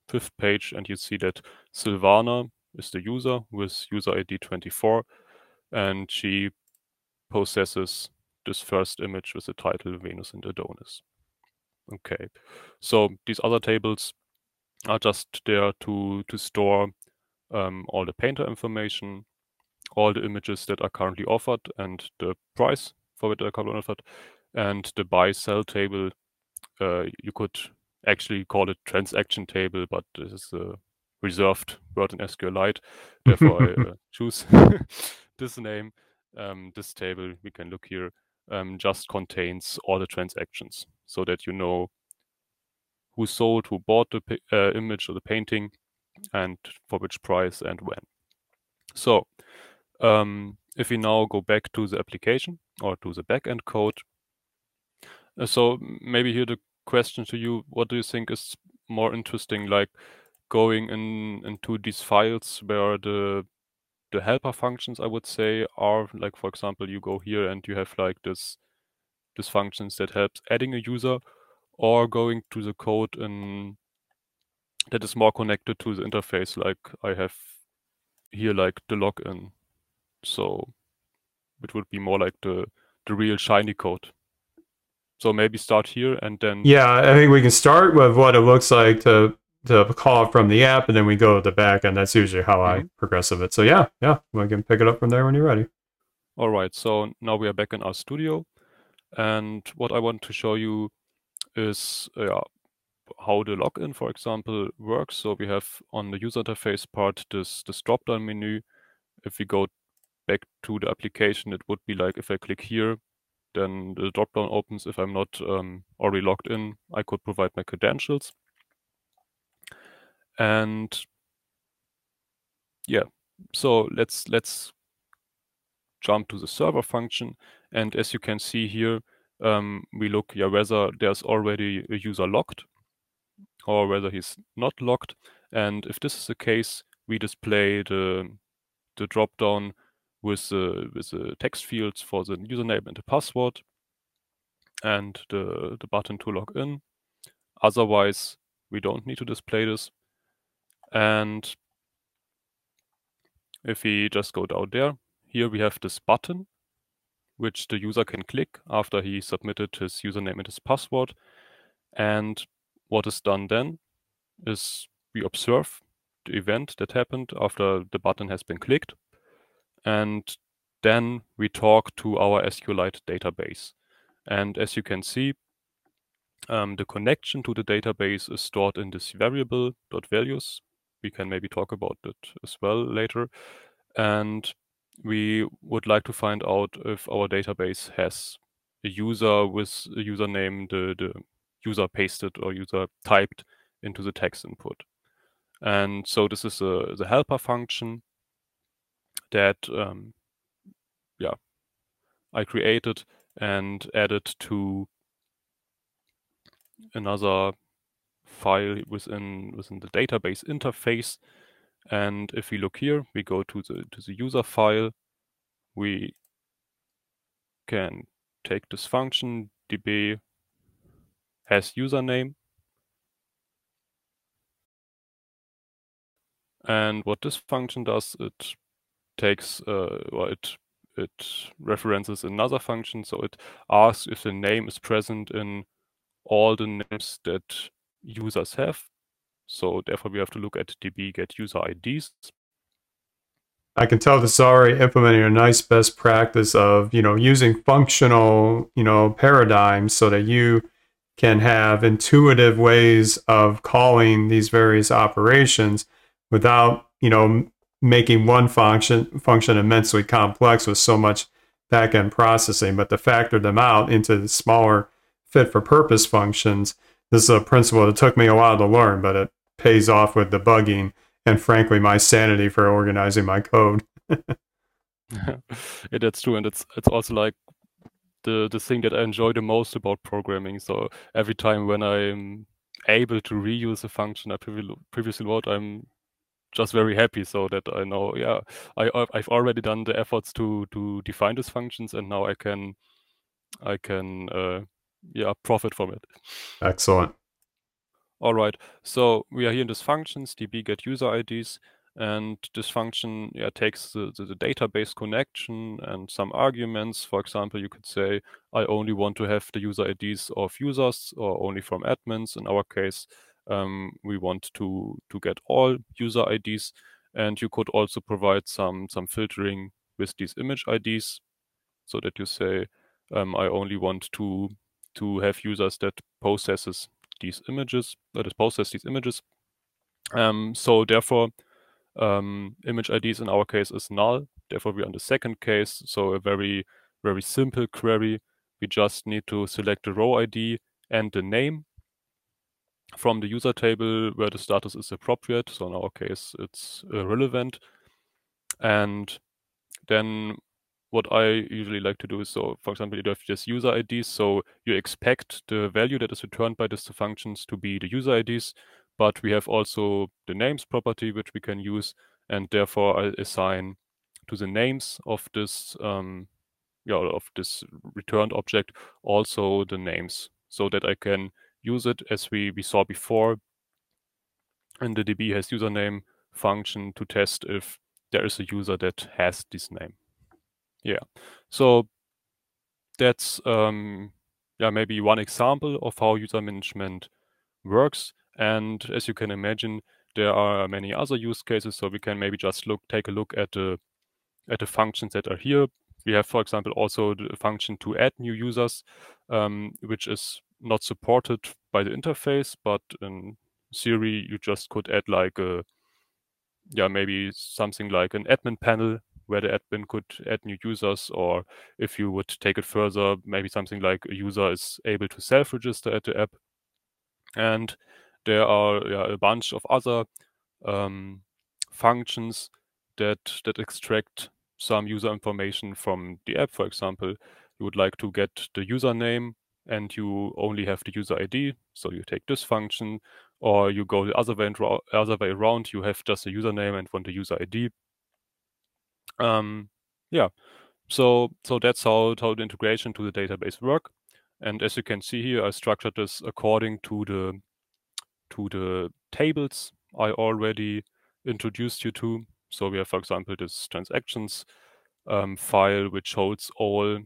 fifth page and you see that Silvana is the user with user ID 24 and she possesses this first image with the title Venus and Adonis. Okay, so these other tables are just there to, to store um, all the painter information, all the images that are currently offered and the price for which they are currently offered, and the buy sell table. Uh, you could actually call it transaction table, but this is a reserved word in SQLite. Therefore, I uh, choose this name, um, this table, we can look here, um, just contains all the transactions so that you know who sold, who bought the uh, image or the painting, and for which price and when. So, um, if we now go back to the application or to the backend code, uh, so maybe here the question to you: What do you think is more interesting, like going in into these files where the the helper functions I would say are like for example you go here and you have like this this functions that helps adding a user or going to the code in that is more connected to the interface like I have here like the login so it would be more like the the real shiny code so maybe start here and then yeah I think we can start with what it looks like to to call from the app, and then we go to the back, and that's usually how mm-hmm. I progress of it. So yeah, yeah, we can pick it up from there when you're ready. All right, so now we are back in RStudio and what I want to show you is uh, how the login, for example, works. So we have on the user interface part this this drop-down menu. If we go back to the application, it would be like if I click here, then the dropdown opens. If I'm not um, already logged in, I could provide my credentials. And yeah, so let's let's jump to the server function. And as you can see here, um, we look yeah, whether there's already a user logged or whether he's not logged. And if this is the case, we display the the dropdown with the with the text fields for the username and the password and the, the button to log in. Otherwise, we don't need to display this. And if we just go down there, here we have this button, which the user can click after he submitted his username and his password. And what is done then is we observe the event that happened after the button has been clicked. And then we talk to our SQLite database. And as you can see, um, the connection to the database is stored in this variable dot .values. We can maybe talk about that as well later. And we would like to find out if our database has a user with a username the, the user pasted or user typed into the text input. And so this is a, the helper function that um, yeah I created and added to another file within within the database interface. And if we look here, we go to the to the user file. We can take this function db has username And what this function does, it takes uh, or it it references another function. So it asks if the name is present in all the names that users have. So therefore, we have to look at db get user IDs. I can tell this is already implementing a nice best practice of you know using functional you know paradigms so that you can have intuitive ways of calling these various operations without you know making one function function immensely complex with so much backend processing, but to factor them out into smaller fit for purpose functions. This is a principle that took me a while to learn, but it pays off with debugging and frankly my sanity for organizing my code. that's true, and it's it's also like the the thing that I enjoy the most about programming. So every time when I'm able to reuse a function I previously wrote, I'm just very happy so that I know, yeah, I I've already done the efforts to to define these functions, and now I can I can uh, yeah profit from it. Excellent. All right, so we are here in this functions db get user IDs, and this function yeah takes the, the, the database connection and some arguments. For example, you could say I only want to have the user IDs of users or only from admins. In our case, um, we want to to get all user IDs, and you could also provide some some filtering with these image IDs, so that you say um, I only want to to have users that processes these images that process these images. Um, so therefore, um, image IDs in our case is null. Therefore, we're on the second case. So a very very simple query. We just need to select the row ID and the name from the user table where the status is appropriate. So in our case, it's relevant. And then what I usually like to do is, so for example, you have just user IDs. So you expect the value that is returned by these functions to be the user IDs, but we have also the names property, which we can use. And therefore I assign to the names of this, um, yeah, of this returned object, also the names so that I can use it as we, we saw before. And the DB has username function to test if there is a user that has this name. Yeah, so that's um, yeah maybe one example of how user management works. And as you can imagine, there are many other use cases. So we can maybe just look take a look at the at the functions that are here. We have, for example, also the function to add new users, um, which is not supported by the interface, but in theory, you just could add like a, yeah, maybe something like an admin panel where the admin could add new users, or if you would take it further, maybe something like a user is able to self-register at the app. And there are yeah, a bunch of other um, functions that that extract some user information from the app. For example, you would like to get the username and you only have the user ID. So you take this function, or you go the other way, other way around. You have just a username and want the user ID. Um, yeah, so so that's how how the integration to the database work. And as you can see here, I structured this according to the to the tables I already introduced you to. So we have, for example, this transactions um, file which holds all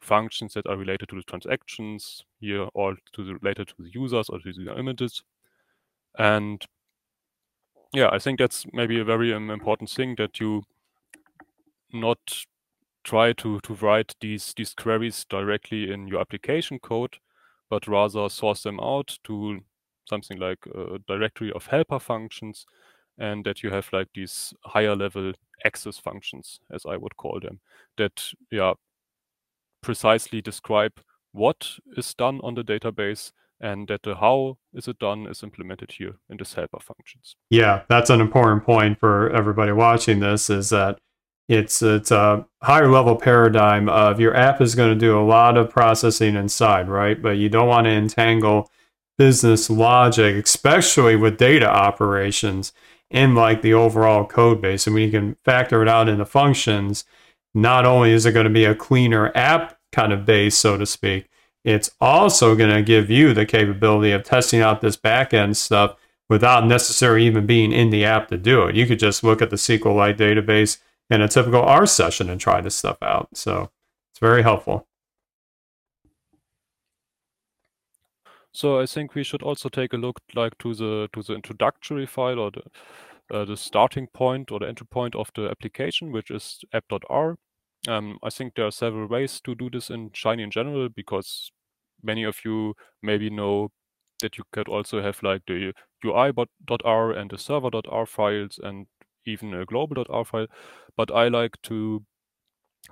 functions that are related to the transactions here or to the related to the users or to the images. And yeah, I think that's maybe a very um, important thing that you not try to, to write these, these queries directly in your application code, but rather source them out to something like a directory of helper functions and that you have like these higher level access functions, as I would call them, that yeah precisely describe what is done on the database and that the how is it done is implemented here in this helper functions. Yeah, that's an important point for everybody watching this is that it's it's a higher level paradigm of your app is going to do a lot of processing inside, right? But you don't want to entangle business logic, especially with data operations in like the overall code base. And when you can factor it out into functions, not only is it going to be a cleaner app kind of base, so to speak, it's also going to give you the capability of testing out this backend stuff without necessarily even being in the app to do it. You could just look at the SQLite database in a typical R session and try this stuff out. So it's very helpful. So I think we should also take a look like to the to the introductory file or the uh, the starting point or the entry point of the application, which is app.r. Um, I think there are several ways to do this in Shiny in general because many of you maybe know that you could also have like the UI.r and the server.r files and even a global.r file. But I like to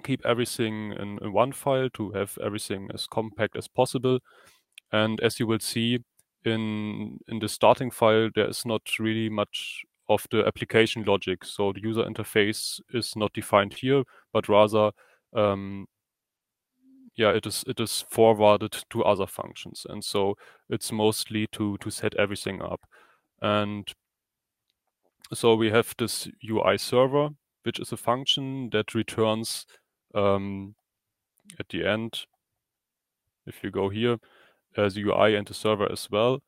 keep everything in, in one file to have everything as compact as possible. And as you will see in in the starting file, there is not really much of the application logic. So the user interface is not defined here, but rather, um, yeah, it is it is forwarded to other functions, and so it's mostly to to set everything up. And so we have this UI server, which is a function that returns um, at the end. If you go here, as UI and the server as well.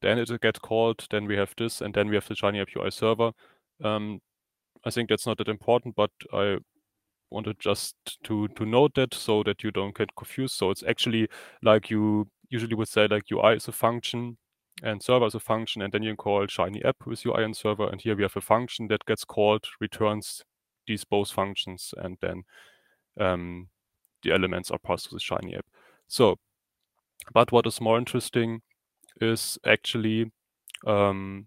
Then it gets called. Then we have this, and then we have the Shiny App UI server. Um, I think that's not that important, but I wanted just to to note that so that you don't get confused. So it's actually like you usually would say like UI is a function and server is a function, and then you call Shiny App with UI and server. And here we have a function that gets called, returns these both functions, and then um, the elements are passed to the Shiny App. So but what is more interesting is actually, um,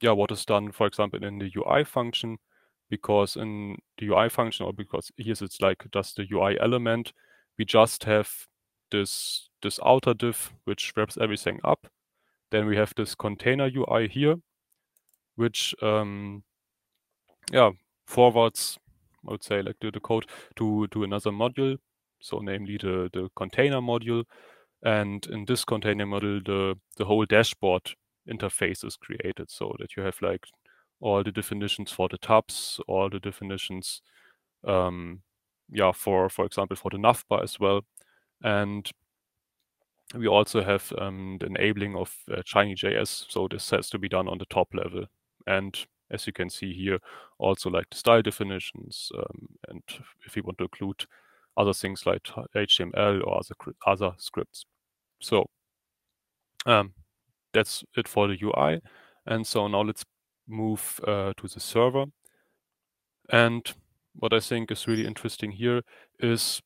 yeah, what is done, for example, in the UI function, because in the UI function, or because here it's like just the UI element, we just have this this outer div which wraps everything up. Then we have this container UI here, which um, yeah forwards, I would say, like the, the code to to another module. So namely the the container module, and in this container model, the, the whole dashboard interface is created so that you have like all the definitions for the tabs, all the definitions, um, yeah, for, for example, for the navbar as well. And we also have um, the enabling of uh, shinyjs. So this has to be done on the top level. And as you can see here, also like the style definitions. Um, and if you want to include other things like HTML or other, other scripts. So um, that's it for the UI. And so now let's move uh, to the server. And what I think is really interesting here is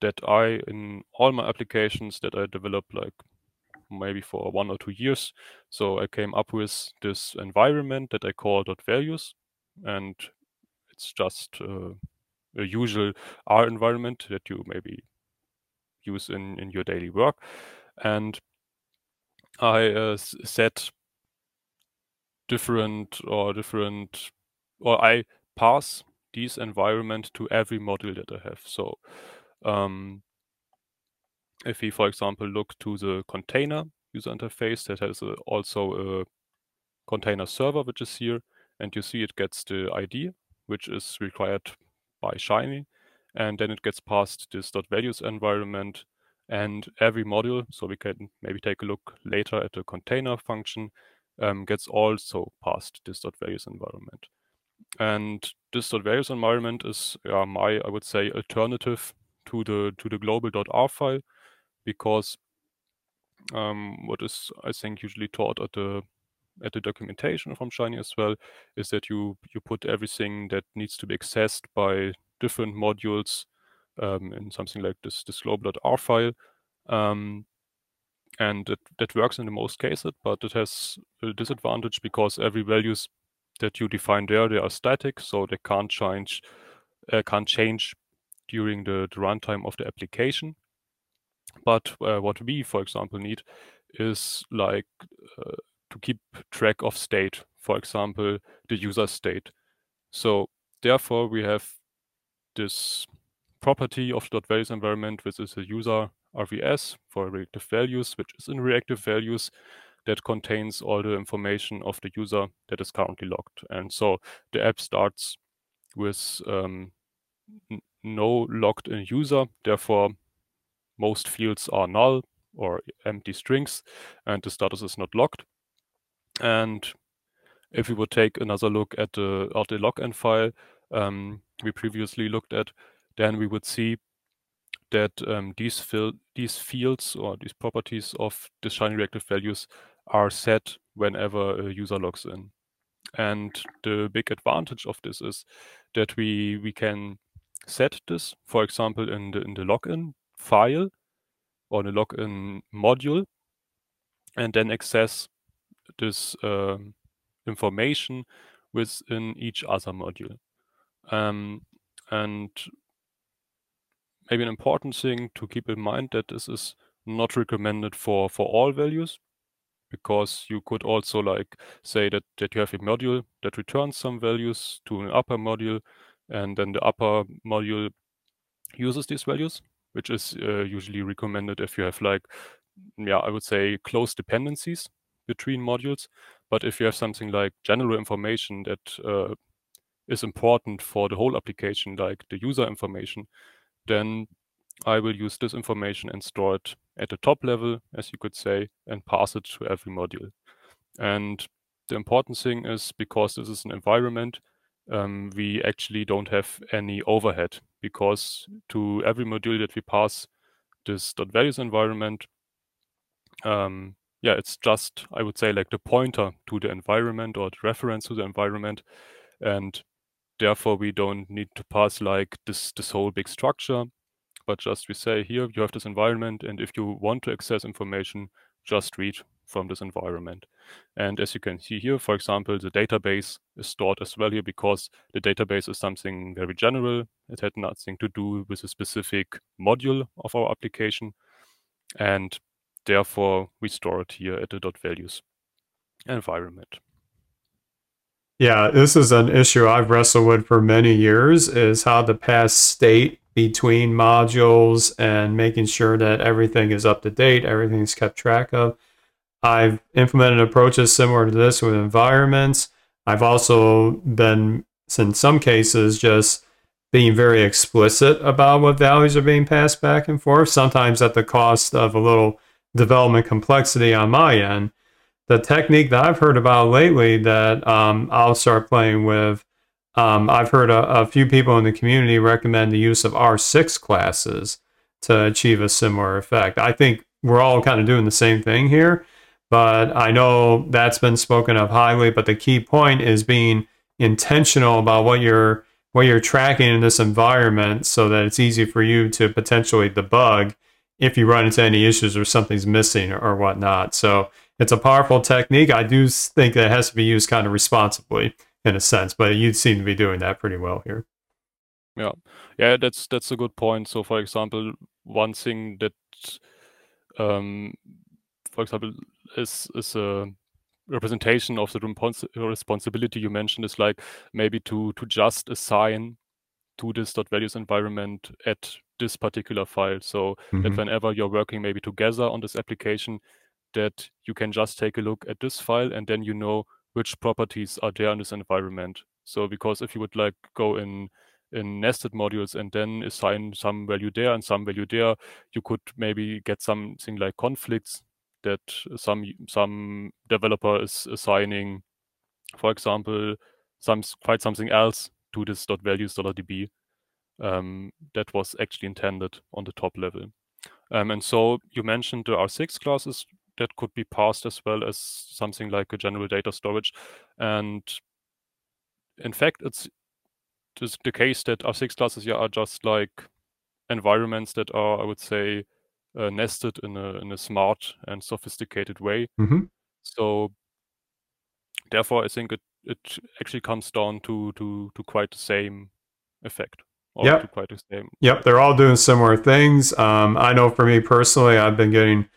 that I, in all my applications that I developed like maybe for one or two years, so I came up with this environment that I call dot .values. And it's just uh, a usual R environment that you maybe use in, in your daily work. And I uh, set different or different, or I pass these environment to every module that I have. So um, if we, for example, look to the container user interface that has a, also a container server, which is here, and you see it gets the ID, which is required by Shiny, and then it gets passed this dot .values environment, and every module, so we can maybe take a look later at the container function, um, gets also passed this dot .values environment. And this dot .values environment is uh, my, I would say, alternative to the to the global.r file, because um, what is I think usually taught at the at the documentation from Shiny as well is that you you put everything that needs to be accessed by different modules um, in something like this this global.r file. Um, and that, that works in the most cases, but it has a disadvantage because every values that you define there, they are static, so they can't change uh, can't change during the, the runtime of the application. But uh, what we, for example, need is like uh, to keep track of state, for example, the user state. So therefore, we have this property of dot values environment, which is a user RVS for reactive values, which is in reactive values that contains all the information of the user that is currently logged. And so the app starts with um, no logged in user. Therefore, most fields are null or empty strings, and the status is not logged. And if we would take another look at the, at the login file um, we previously looked at, then we would see that um, these, fil these fields or these properties of the Shiny reactive values are set whenever a user logs in. And the big advantage of this is that we we can set this, for example, in the in the login file or the login module, and then access this um, information within each other module. Um, and maybe an important thing to keep in mind that this is not recommended for for all values because you could also like say that that you have a module that returns some values to an upper module and then the upper module uses these values which is uh, usually recommended if you have like yeah i would say close dependencies between modules but if you have something like general information that uh, is important for the whole application like the user information then I will use this information and store it at the top level, as you could say, and pass it to every module. And the important thing is because this is an environment, um, we actually don't have any overhead because to every module that we pass this dot .values environment, um, yeah, it's just, I would say, like the pointer to the environment or the reference to the environment. And therefore, we don't need to pass like this, this whole big structure but just we say here you have this environment and if you want to access information, just read from this environment. And as you can see here, for example, the database is stored as well here because the database is something very general. It had nothing to do with a specific module of our application. And therefore, we store it here at the dot values environment. Yeah, this is an issue I've wrestled with for many years is how to pass state between modules and making sure that everything is up to date, everything's kept track of. I've implemented approaches similar to this with environments. I've also been, in some cases, just being very explicit about what values are being passed back and forth, sometimes at the cost of a little development complexity on my end. The technique that I've heard about lately that um, I'll start playing with um, I've heard a, a, few people in the community recommend the use of R6 classes to achieve a similar effect. I think we're all kind of doing the same thing here, but I know that's been spoken of highly. But the key point is being intentional about what you're what you're tracking in this environment, so that it's easy for you to potentially debug if you run into any issues or something's missing or, or whatnot. So it's a powerful technique. I do think that has to be used kind of responsibly in a sense. But you seem to be doing that pretty well here. Yeah, yeah, that's that's a good point. So, for example, one thing that, um, for example, is is a representation of the respons responsibility you mentioned is like maybe to to just assign to this dot values environment at this particular file. So mm-hmm. that whenever you're working maybe together on this application, that you can just take a look at this file and then you know which properties are there in this environment. So because if you would like go in in nested modules and then assign some value there and some value there, you could maybe get something like conflicts that some some developer is assigning, for example, some quite something else to this dot values db um, that was actually intended on the top level. Um, and so you mentioned the R6 classes that could be passed as well as something like a general data storage. And in fact, it's just the case that R6 classes here are just like environments that are, I would say, uh, nested in a in a smart and sophisticated way. Mm-hmm. So therefore, I think it it actually comes down to to to quite the same effect. Yep. quite the same. Yep, they're all doing similar things. Um, I know for me personally, I've been getting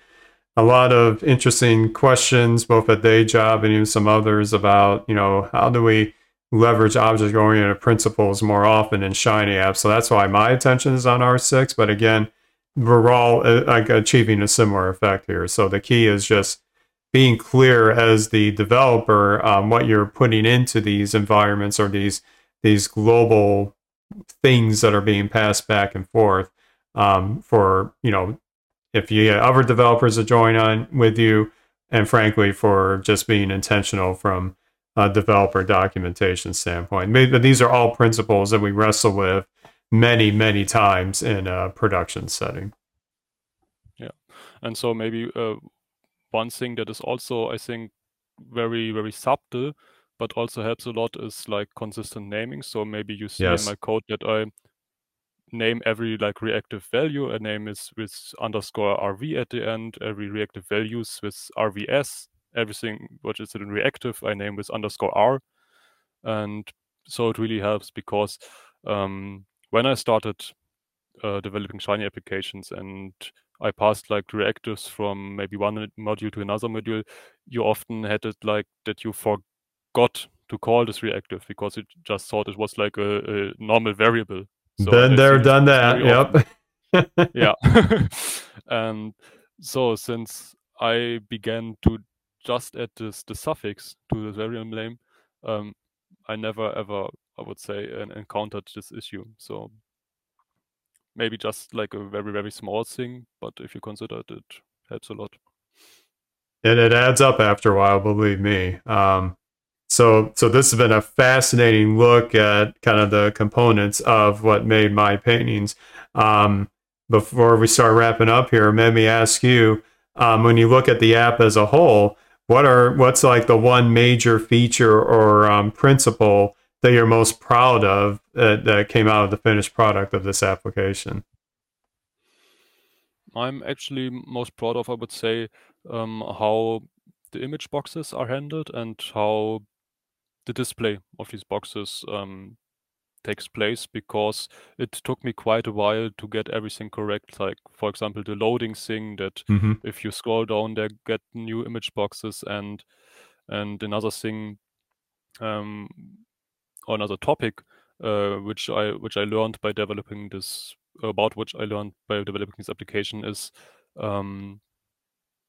a lot of interesting questions, both at day job and even some others about, you know, how do we leverage object oriented principles more often in Shiny apps. So that's why my attention is on R6. But again, we're all uh, like achieving a similar effect here. So the key is just being clear as the developer um, what you're putting into these environments or these these global things that are being passed back and forth um, for you know if you get other developers to join on with you and frankly for just being intentional from a developer documentation standpoint. But these are all principles that we wrestle with many many times in a production setting. Yeah. And so maybe uh, one thing that is also, I think, very, very subtle, but also helps a lot is like consistent naming. So maybe you see yes. in my code that I name every like reactive value. A name is with underscore RV at the end. Every reactive values with RVS. Everything which is in reactive, I name with underscore R. And so it really helps because um, when I started uh, developing Shiny applications and I passed like directives from maybe one module to another module, you often had it like that you forgot to call this reactive because it just thought it was like a, a normal variable. So Been there, done that. Yep. yeah. and so since I began to just add this the suffix to the variable name, um, I never ever I would say encountered this issue. So maybe just like a very very small thing but if you consider it it helps a lot and it adds up after a while believe me um, so so this has been a fascinating look at kind of the components of what made my paintings um, before we start wrapping up here let me ask you um, when you look at the app as a whole what are what's like the one major feature or um, principle that you're most proud of uh, that came out of the finished product of this application? I'm actually most proud of, I would say, um, how the image boxes are handled and how the display of these boxes um, takes place because it took me quite a while to get everything correct. Like, for example, the loading thing that mm-hmm. if you scroll down there, get new image boxes and and another thing um, or another topic uh, which I which I learned by developing this about which I learned by developing this application is um,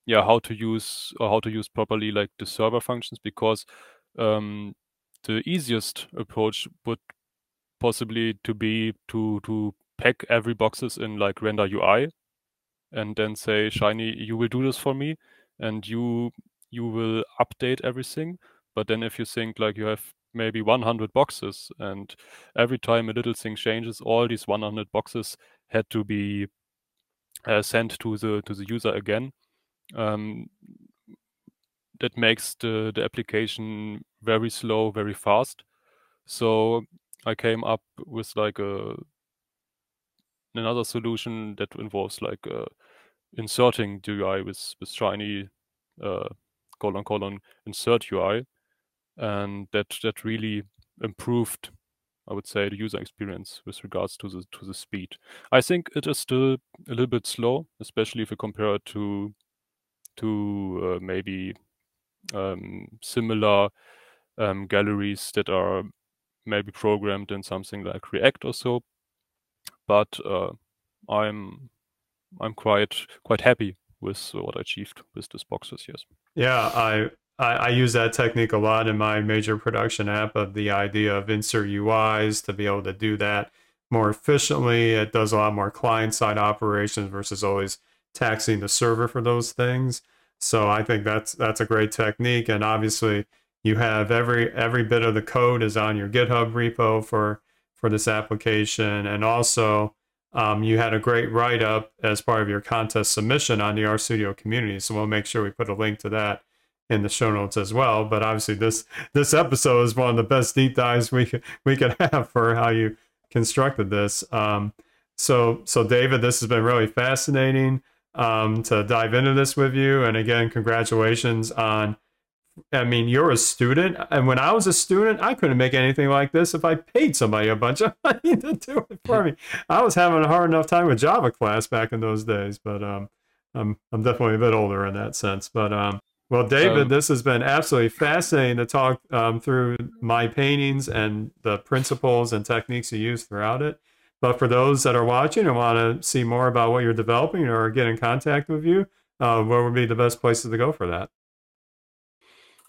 yeah how to use or how to use properly like the server functions because um, the easiest approach would possibly to be to to pack every boxes in like render UI and then say shiny you will do this for me and you you will update everything. But then if you think like you have maybe 100 boxes and every time a little thing changes all these 100 boxes had to be uh, sent to the to the user again um, that makes the the application very slow very fast so i came up with like a another solution that involves like uh, inserting ui with with shiny uh, colon colon insert ui and that that really improved I would say the user experience with regards to the to the speed. I think it is still a little bit slow, especially if you compare it to to uh, maybe similar um, galleries that are maybe programmed in something like React or so. But uh, I'm I'm quite quite happy with what I achieved with this boxes. Yes. Yeah, I I, I, use that technique a lot in my major production app of the idea of insert UIs to be able to do that more efficiently. It does a lot more client side operations versus always taxing the server for those things. So I think that's that's a great technique. And obviously you have every every bit of the code is on your GitHub repo for for this application. And also um, you had a great write up as part of your contest submission on the RStudio community. So we'll make sure we put a link to that in the show notes as well. But obviously, this this episode is one of the best deep dives we could we could have for how you constructed this. Um, so so David, this has been really fascinating um, to dive into this with you. And again, congratulations on. I mean, you're a student, and when I was a student, I couldn't make anything like this if I paid somebody a bunch of money to do it for me. I was having a hard enough time with Java class back in those days, but um, I'm I'm definitely a bit older in that sense. But um, well, David, um, this has been absolutely fascinating to talk um, through my paintings and the principles and techniques you use throughout it. But for those that are watching and want to see more about what you're developing or get in contact with you, uh, where would be the best places to go for that?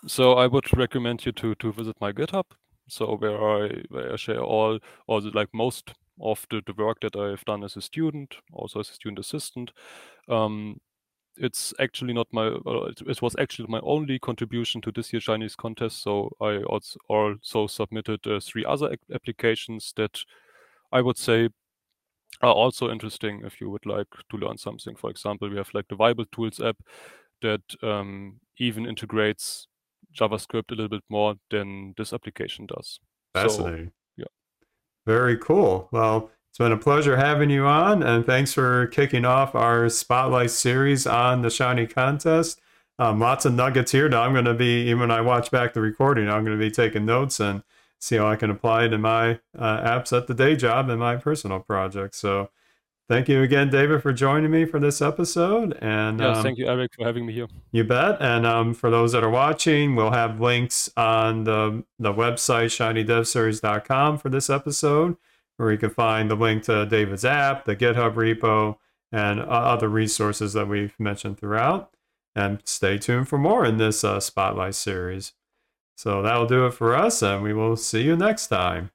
So I would recommend you to to visit my GitHub. So where I where I share all the, like most of the, the work that I've done as a student, also as a student assistant. Um, it's actually not my it, was actually my only contribution to this year's Shiny's contest. So I also also submitted uh, three other applications that I would say are also interesting if you would like to learn something. For example, we have like the Bible Tools app that um, even integrates JavaScript a little bit more than this application does. Fascinating. So, yeah. Very cool. Well, it's been a pleasure having you on, and thanks for kicking off our Spotlight series on the Shiny contest. Um, lots of nuggets here Now I'm going to be, even when I watch back the recording, I'm going to be taking notes and see how I can apply it in my uh, apps at the day job and my personal projects. So, thank you again, David, for joining me for this episode. And yes, um, thank you, Eric, for having me here. You bet. And um, for those that are watching, we'll have links on the the website shinydevseries.com for this episode where you can find the link to David's app, the GitHub repo, and uh, other resources that we've mentioned throughout. And stay tuned for more in this uh, Spotlight series. So that'll do it for us, and we will see you next time.